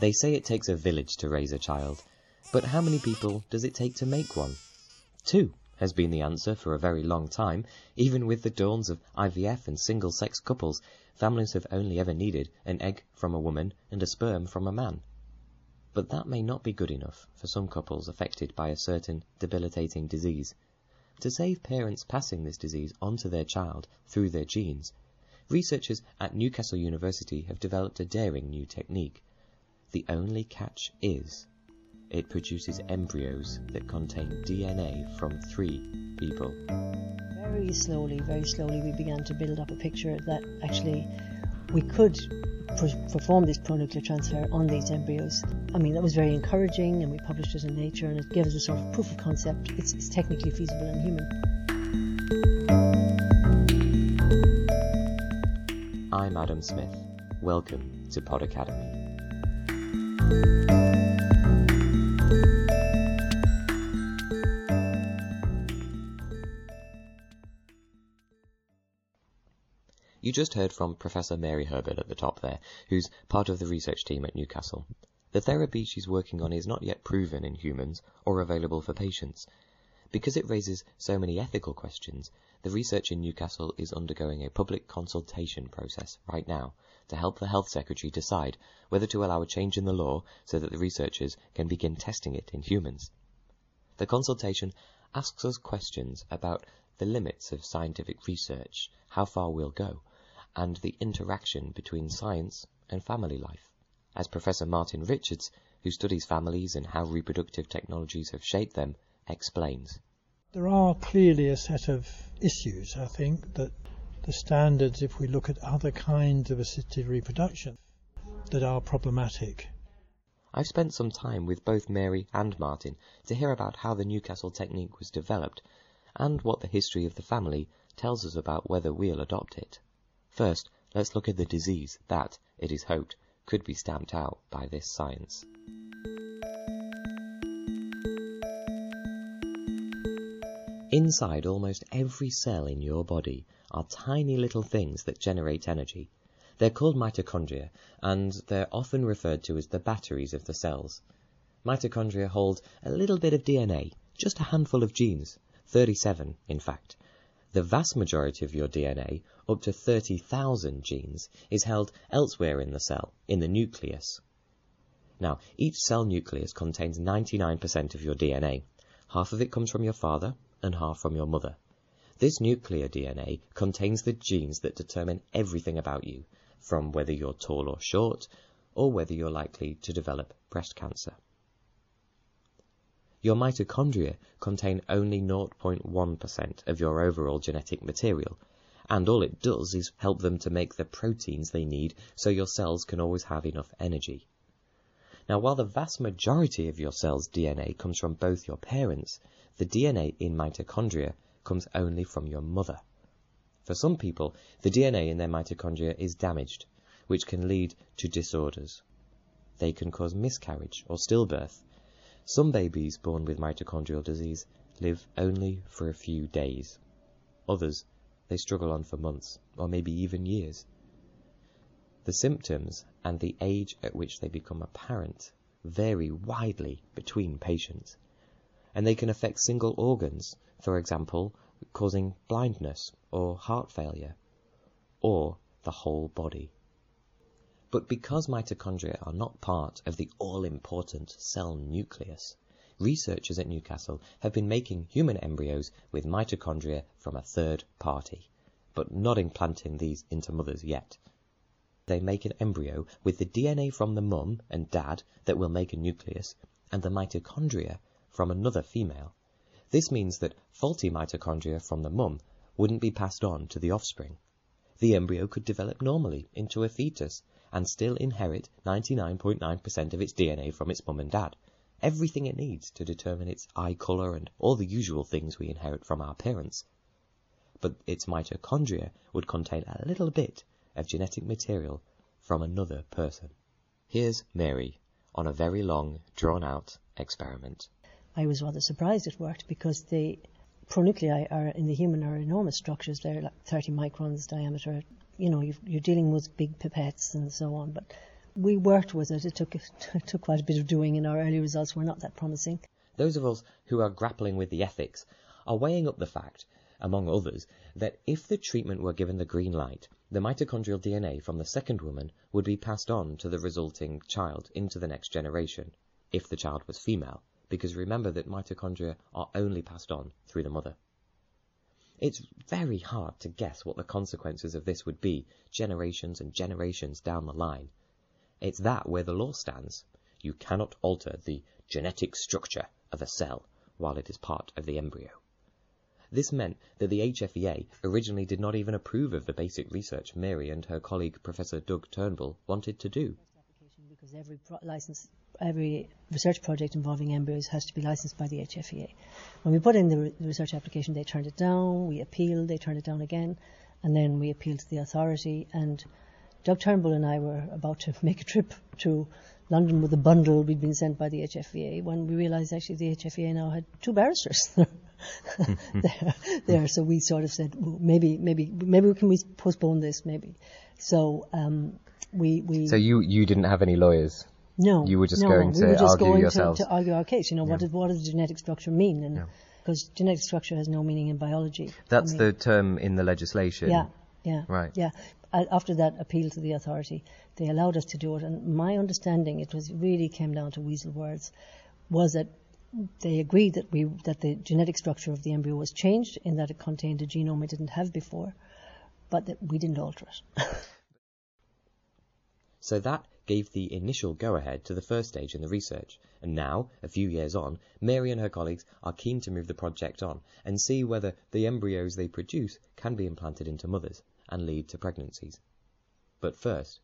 They say it takes a village to raise a child, but how many people does it take to make one? Two has been the answer for a very long time. Even with the dawns of IVF and single sex couples, families have only ever needed an egg from a woman and a sperm from a man. But that may not be good enough for some couples affected by a certain debilitating disease. To save parents passing this disease onto their child through their genes, researchers at Newcastle University have developed a daring new technique. The only catch is it produces embryos that contain DNA from three people. Very slowly, very slowly, we began to build up a picture that actually we could perform this pronuclear transfer on these embryos. I mean, that was very encouraging, and we published it in Nature, and it gave us a sort of proof of concept. It's, it's technically feasible in human. I'm Adam Smith. Welcome to Pod Academy. You just heard from Professor Mary Herbert at the top there, who's part of the research team at Newcastle. The therapy she's working on is not yet proven in humans or available for patients. Because it raises so many ethical questions, the research in Newcastle is undergoing a public consultation process right now to help the Health Secretary decide whether to allow a change in the law so that the researchers can begin testing it in humans. The consultation asks us questions about the limits of scientific research, how far we'll go, and the interaction between science and family life. As Professor Martin Richards, who studies families and how reproductive technologies have shaped them, explains. There are clearly a set of issues, I think, that the standards, if we look at other kinds of assisted reproduction, that are problematic. I've spent some time with both Mary and Martin to hear about how the Newcastle technique was developed and what the history of the family tells us about whether we'll adopt it. First, let's look at the disease that, it is hoped, could be stamped out by this science. Inside almost every cell in your body are tiny little things that generate energy. They're called mitochondria, and they're often referred to as the batteries of the cells. Mitochondria hold a little bit of DNA, just a handful of genes, 37 in fact, the vast majority of your DNA, up to 30,000 genes, is held elsewhere in the cell, in the nucleus. Now, each cell nucleus contains 99% of your DNA. Half of it comes from your father and half from your mother. This nuclear DNA contains the genes that determine everything about you, from whether you're tall or short, or whether you're likely to develop breast cancer. Your mitochondria contain only 0.1% of your overall genetic material, and all it does is help them to make the proteins they need so your cells can always have enough energy. Now, while the vast majority of your cell's DNA comes from both your parents, the DNA in mitochondria comes only from your mother. For some people, the DNA in their mitochondria is damaged, which can lead to disorders. They can cause miscarriage or stillbirth, some babies born with mitochondrial disease live only for a few days. Others, they struggle on for months, or maybe even years. The symptoms and the age at which they become apparent vary widely between patients, and they can affect single organs, for example, causing blindness or heart failure, or the whole body. But because mitochondria are not part of the all-important cell nucleus, researchers at Newcastle have been making human embryos with mitochondria from a third party, but not implanting these into mothers yet. They make an embryo with the DNA from the mum and dad that will make a nucleus, and the mitochondria from another female. This means that faulty mitochondria from the mum wouldn't be passed on to the offspring. The embryo could develop normally into a fetus and still inherit 99.9% of its DNA from its mum and dad. Everything it needs to determine its eye color and all the usual things we inherit from our parents. But its mitochondria would contain a little bit of genetic material from another person. Here's Mary on a very long, drawn out experiment. I was rather surprised it worked because the pronuclei are in the human are enormous structures. They're like 30 microns diameter, you know, you're dealing with big pipettes and so on. But We worked with it. It took, it took quite a bit of doing, and our early results were not that promising. Those of us who are grappling with the ethics are weighing up the fact, among others, that if the treatment were given the green light, the mitochondrial DNA from the second woman would be passed on to the resulting child into the next generation, if the child was female, because remember that mitochondria are only passed on through the mother. It's very hard to guess what the consequences of this would be generations and generations down the line. It's that where the law stands. You cannot alter the genetic structure of a cell while it is part of the embryo. This meant that the HFEA originally did not even approve of the basic research Mary and her colleague Professor Doug Turnbull wanted to do. Because every license every research project involving embryos has to be licensed by the HFEA. When we put in the, re- the, research application, they turned it down, we appealed, they turned it down again, and then we appealed to the authority. And Doug Turnbull and I were about to make a trip to London with a bundle we'd been sent by the HFEA when we realised actually the HFEA now had two barristers there, there. So we sort of said, well, maybe, maybe, maybe we can we postpone this? Maybe. So um, we, we. So you you didn't have any lawyers. No, you were just no, going to we were just argue going yourselves. To, to argue our case. You know, Yeah. what, does, what does genetic structure mean? And Yeah. because genetic structure has no meaning in biology. That's I mean, the term in the legislation. yeah, yeah, Right. yeah. After that appeal to the authority, they allowed us to do it. And my understanding, it was really came down to weasel words, was that they agreed that we that the genetic structure of the embryo was changed in that it contained a genome it didn't have before, but that we didn't alter it. So that gave the initial go-ahead to the first stage in the research, and now, a few years on, Mary and her colleagues are keen to move the project on and see whether the embryos they produce can be implanted into mothers and lead to pregnancies. But first,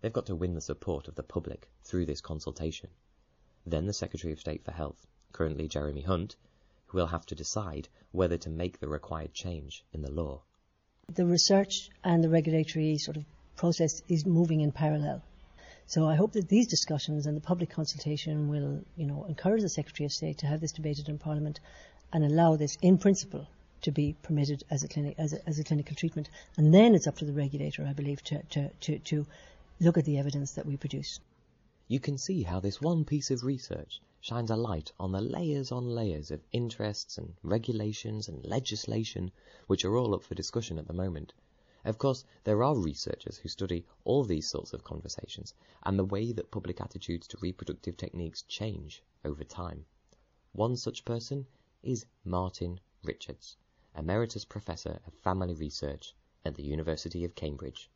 they've got to win the support of the public through this consultation. Then the Secretary of State for Health, currently Jeremy Hunt, who will have to decide whether to make the required change in the law. the research and the regulatory sort of process is moving in parallel. So I hope that these discussions and the public consultation will, you know, encourage the Secretary of State to have this debated in Parliament and allow this, in principle, to be permitted as a, as a, as a clinical treatment. And then it's up to the regulator, I believe, to, to, to, to look at the evidence that we produce. You can see how this one piece of research shines a light on the layers on layers of interests and regulations and legislation which are all up for discussion at the moment. Of course, there are researchers who study all these sorts of conversations and the way that public attitudes to reproductive techniques change over time. One such person is Martin Richards, Emeritus Professor of Family Research at the University of Cambridge.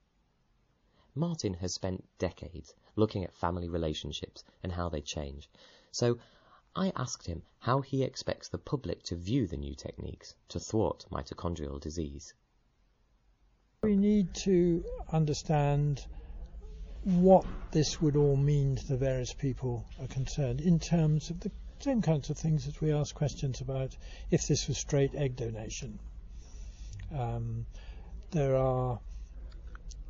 Martin has spent decades looking at family relationships and how they change. So I asked him how he expects the public to view the new techniques to thwart mitochondrial disease. We need to understand what this would all mean to the various people concerned in terms of the same kinds of things that we ask questions about if this was straight egg donation. Um, there are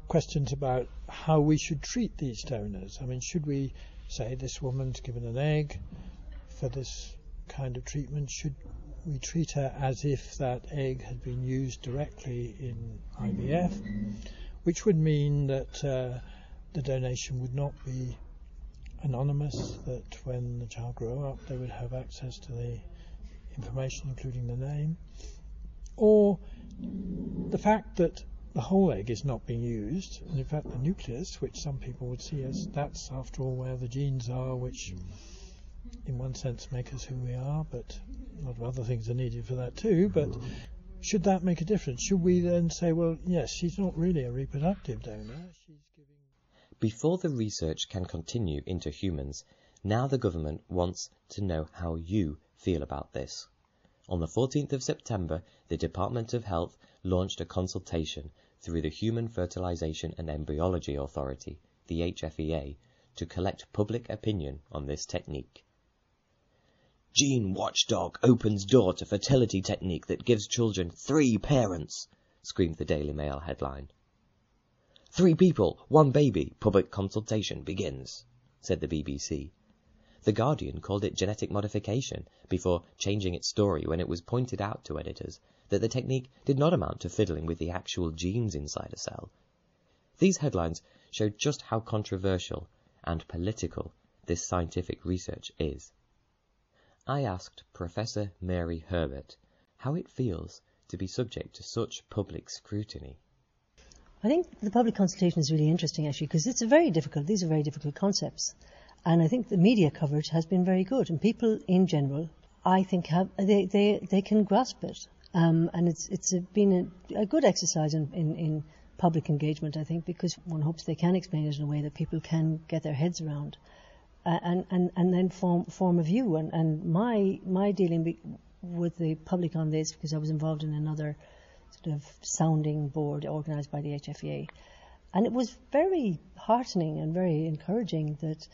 questions about how we should treat these donors. I mean, should we say this woman's given an egg for this kind of treatment? Should we treat her as if that egg had been used directly in IVF, which would mean that uh, the donation would not be anonymous, that when the child grew up they would have access to the information, including the name, or the fact that the whole egg is not being used, and in fact the nucleus, which some people would see as that's after all where the genes are, which in one sense make us who we are, but a lot of other things are needed for that too. But should that make a difference? Should we then say, well, yes, she's not really a reproductive donor. She's giving. Before the research can continue into humans, now the government wants to know how you feel about this. On the 14th of September, the Department of Health launched a consultation through the Human Fertilization and Embryology Authority, the HFEA, to collect public opinion on this technique. Gene Watchdog opens door to fertility technique that gives children three parents, screamed the Daily Mail headline. Three people, one baby, public consultation begins, said the BBC. The Guardian called it genetic modification before changing its story when it was pointed out to editors that the technique did not amount to fiddling with the actual genes inside a cell. These headlines show just how controversial and political this scientific research is. I asked Professor Mary Herbert how it feels to be subject to such public scrutiny. I think the public consultation is really interesting actually because it's a very difficult, these are very difficult concepts. And I think the media coverage has been very good and people in general, I think have, they, they, they can grasp it. Um, and it's, it's a, been a, a, good exercise in, in, in public engagement, I think, because one hopes they can explain it in a way that people can get their heads around. Uh, and, and, and then form, form a view. And, and my, my dealing be, with the public on this, because I was involved in another sort of sounding board organised by the HFEA. And it was very heartening and very encouraging that,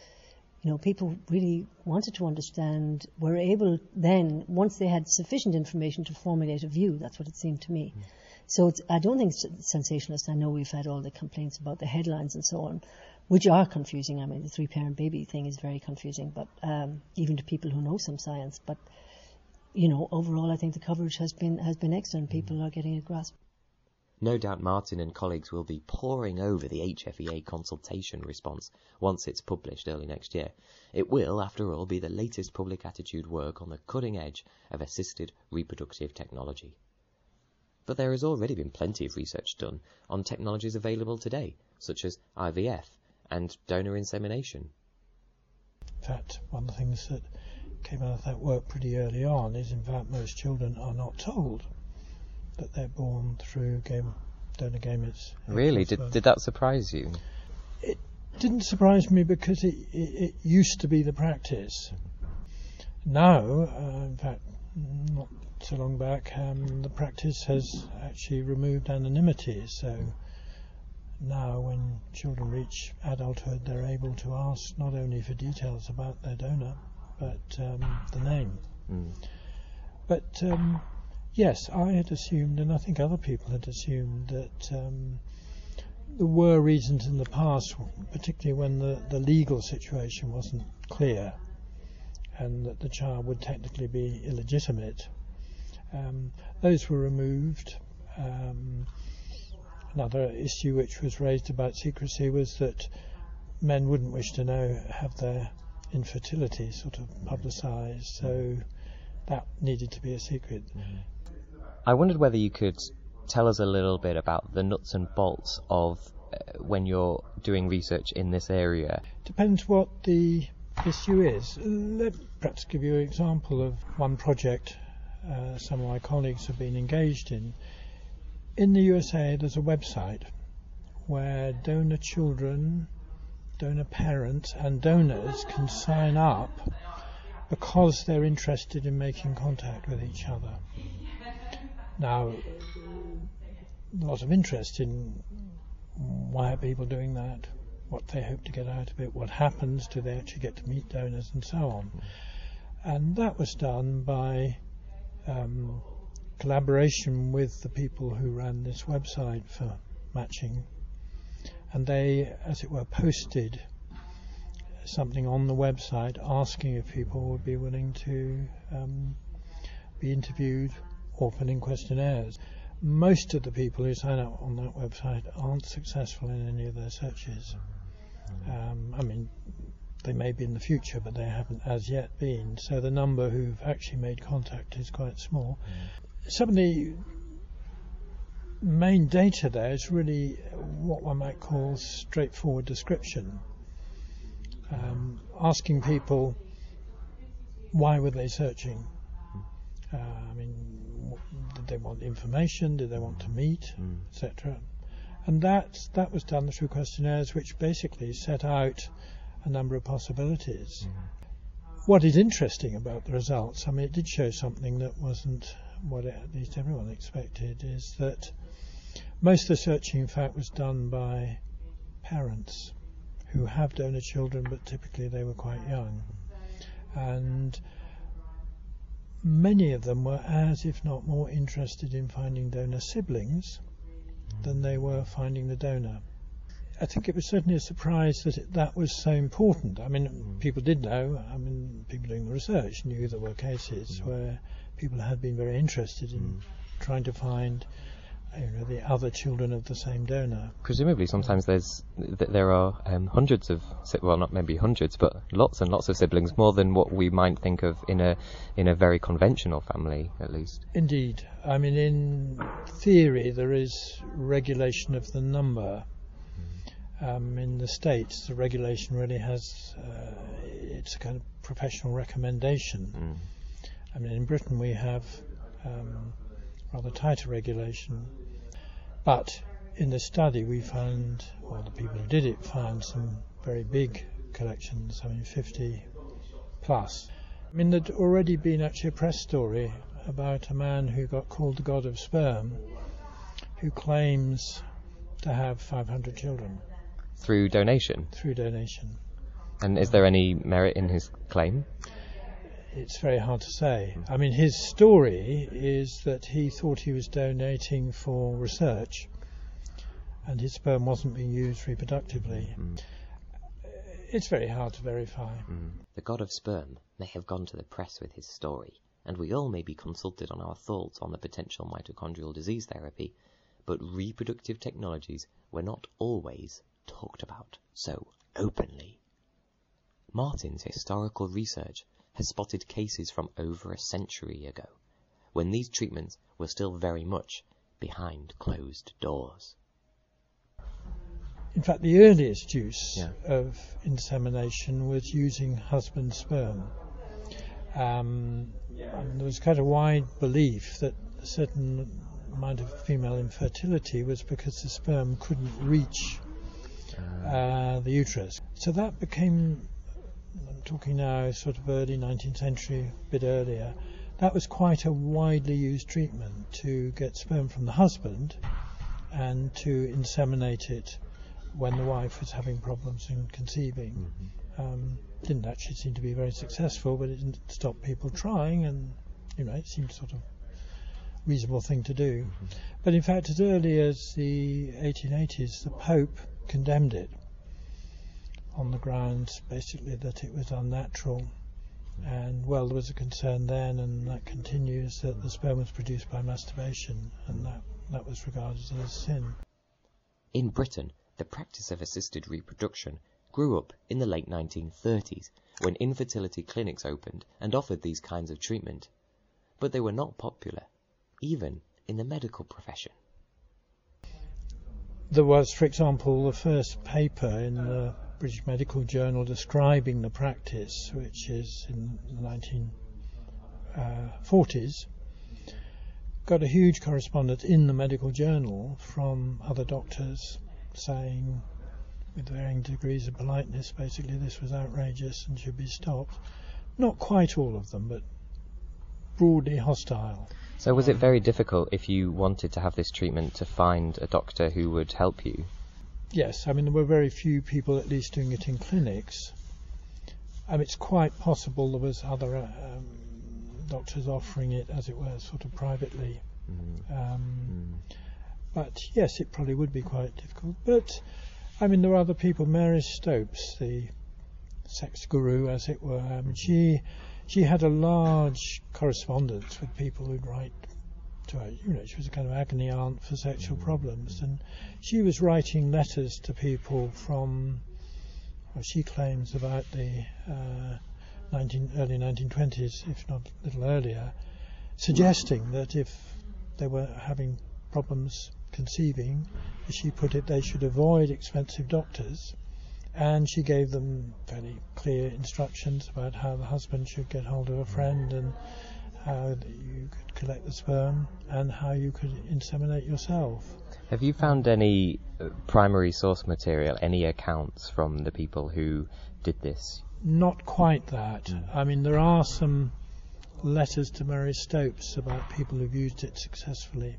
you know, people really wanted to understand, were able then, once they had sufficient information to formulate a view, that's what it seemed to me. Mm. So I don't think it's sensationalist. I know we've had all the complaints about the headlines and so on, which are confusing. I mean, the three parent baby thing is very confusing, but um, even to people who know some science. But you know, overall, I think the coverage has been has been excellent. People are getting a grasp. No doubt Martin and colleagues will be poring over the HFEA consultation response once it's published early next year. It will, after all, be the latest public attitude work on the cutting edge of assisted reproductive technology. But there has already been plenty of research done on technologies available today, such as IVF and donor insemination. In fact, one of the things that came out of that work pretty early on is, in fact, most children are not told that they're born through game, donor gametes. Really? Did, did that surprise you? It didn't surprise me because it, it, it used to be the practice. Now, uh, in fact, not so long back, um, the practice has actually removed anonymity. So now, when children reach adulthood, they're able to ask not only for details about their donor, but um, the name. Mm. But um, yes, I had assumed, and I think other people had assumed, that um, there were reasons in the past, particularly when the, the legal situation wasn't clear, and that the child would technically be illegitimate. Um, those were removed. Um, another issue which was raised about secrecy was that men wouldn't wish to know have their infertility sort of publicised, so that needed to be a secret. Mm-hmm. I wondered whether you could tell us a little bit about the nuts and bolts of uh, when you're doing research in this area. Depends what the issue is. Let perhaps give you an example of one project uh, some of my colleagues have been engaged in. In the USA, there's a website where donor children donor parents and donors can sign up because they're interested in making contact with each other. Now, a lot of interest in why are people doing that, what they hope to get out of it, what happens, do they actually get to meet donors, and so on. And that was done by um, collaboration with the people who ran this website for matching and they, as it were, posted something on the website asking if people would be willing to um, be interviewed or fill in questionnaires. Most of the people who sign up on that website aren't successful in any of their searches. Um, I mean, they may be in the future, but they haven't as yet been. So the number who've actually made contact is quite small. Some of the main data there is really what one might call straightforward description. Um, asking people why were they searching? Uh, I mean, they want information? Did they want to meet, mm. etc. And that that was done through questionnaires, which basically set out a number of possibilities. Mm. What is interesting about the results, I mean, it did show something that wasn't what at least everyone expected, is that most of the searching, in fact, was done by parents who have donor children, but typically they were quite young. And many of them were as, if not more, interested in finding donor siblings than they were finding the donor. I think it was certainly a surprise that it, that was so important. I mean, mm. people did know. I mean, people doing the research knew there were cases mm. where people had been very interested in mm. trying to find you know, the other children of the same donor. Presumably, sometimes there's th- there are um, hundreds of well, not maybe hundreds, but lots and lots of siblings, more than what we might think of in a in a very conventional family, at least. Indeed. I mean, in theory, there is regulation of the number. Um, in the States, the regulation really has, uh, it's a kind of professional recommendation. Mm. I mean, in Britain we have um, rather tighter regulation, but in the study we found, well, the people who did it found some very big collections, I mean, 50 plus. I mean, there'd already been actually a press story about a man who got called the god of sperm, who claims to have 500 children Through donation. through donation. And is there any merit in his claim? It's very hard to say. I mean, his story is that he thought he was donating for research, and his sperm wasn't being used reproductively. Mm. It's very hard to verify. The god of sperm may have gone to the press with his story, and we all may be consulted on our thoughts on the potential mitochondrial disease therapy, but reproductive technologies were not always talked about so openly. Martin's historical research has spotted cases from over a century ago, when these treatments were still very much behind closed doors. In fact, the earliest use Yeah. of insemination was using husband sperm. Um, and there was quite a wide belief that a certain amount of female infertility was because the sperm couldn't reach uh, the uterus. So that became, I'm talking now sort of early 19th century, a bit earlier, that was quite a widely used treatment to get sperm from the husband and to inseminate it when the wife was having problems in conceiving. Um, didn't actually seem to be very successful, but it didn't stop people trying, and you know it seemed sort of reasonable thing to do. But in fact, as early as the 1880s, the Pope condemned it on the grounds basically that it was unnatural. And well, there was a concern then, and that continues, that the sperm was produced by masturbation, and that, that was regarded as a sin. In Britain, the practice of assisted reproduction grew up in the late 1930s when infertility clinics opened and offered these kinds of treatment. But they were not popular, even in the medical profession. There was, for example, the first paper in the British Medical Journal describing the practice, which is in the 1940s, uh, got a huge correspondence in the medical journal from other doctors saying, with varying degrees of politeness, basically this was outrageous and should be stopped. Not quite all of them, but broadly hostile. So was it um, very difficult if you wanted to have this treatment to find a doctor who would help you? Yes, I mean there were very few people at least doing it in clinics. Um, it's quite possible there was other um, doctors offering it, as it were, sort of privately. Um, But yes, it probably would be quite difficult. But I mean, there are other people. Marie Stopes, the sex guru, as it were. Mean, she she had a large correspondence with people who'd write to her. You know, she was a kind of agony aunt for sexual problems, and she was writing letters to people from. Well, she claims about the uh, 19, early 1920s, if not a little earlier, suggesting that if they were having problems conceiving, as she put it, they should avoid expensive doctors. And she gave them very clear instructions about how the husband should get hold of a friend and how you could collect the sperm and how you could inseminate yourself. Have you found any uh, primary source material, any accounts from the people who did this? Not quite that. I mean, there are some letters to Marie Stopes about people who've used it successfully.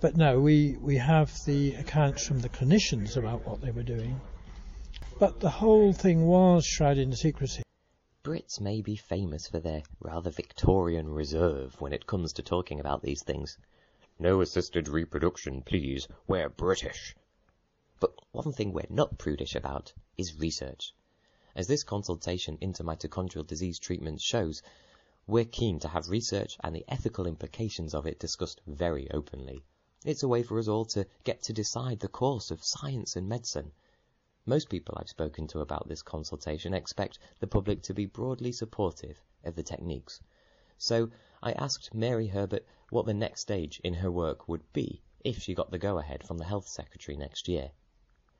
But no, we, we have the accounts from the clinicians about what they were doing. But the whole thing was shrouded in secrecy. Brits may be famous for their rather Victorian reserve when it comes to talking about these things. No assisted reproduction, please. We're British. But one thing we're not prudish about is research. As this consultation into mitochondrial disease treatment shows, we're keen to have research and the ethical implications of it discussed very openly. It's a way for us all to get to decide the course of science and medicine. Most people I've spoken to about this consultation expect the public to be broadly supportive of the techniques. So I asked Mary Herbert what the next stage in her work would be if she got the go-ahead from the Health Secretary next year.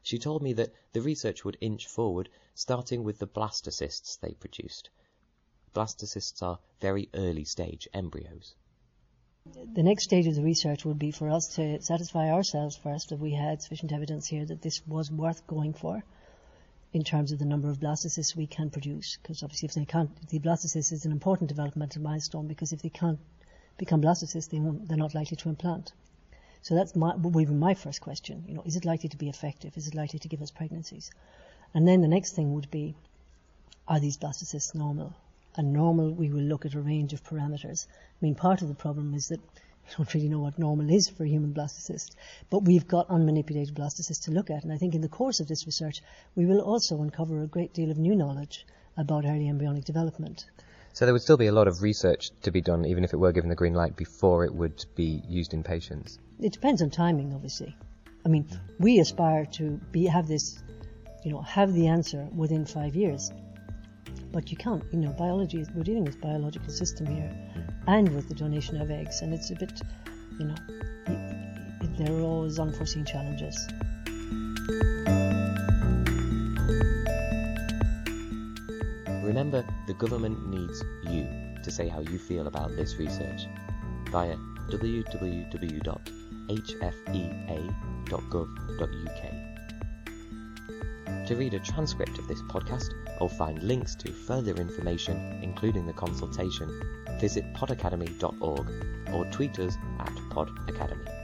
She told me that the research would inch forward, starting with the blastocysts they produced. Blastocysts are very early stage embryos. The next stage of the research would be for us to satisfy ourselves first that we had sufficient evidence here that this was worth going for in terms of the number of blastocysts we can produce. Because obviously, if they can't, the blastocyst is an important developmental milestone because if they can't become blastocysts, they they're not likely to implant. So that's my, my first question. You know, is it likely to be effective? Is it likely to give us pregnancies? And then the next thing would be, are these blastocysts normal? And normal, we will look at a range of parameters. I mean, part of the problem is that we don't really know what normal is for a human blastocyst, but we've got unmanipulated blastocysts to look at. And I think in the course of this research, we will also uncover a great deal of new knowledge about early embryonic development. So there would still be a lot of research to be done, even if it were given the green light before it would be used in patients. It depends on timing, obviously. I mean, we aspire to be have this, you know, have the answer within five years. But you can't, you know, biology is, we're dealing with biological system here and with the donation of eggs, and it's a bit, you know, there are always unforeseen challenges. Remember, the government needs you to say how you feel about this research via www.hfea.gov.uk. To read a transcript of this podcast or find links to further information, including the consultation, visit podacademy.org or tweet us at podacademy.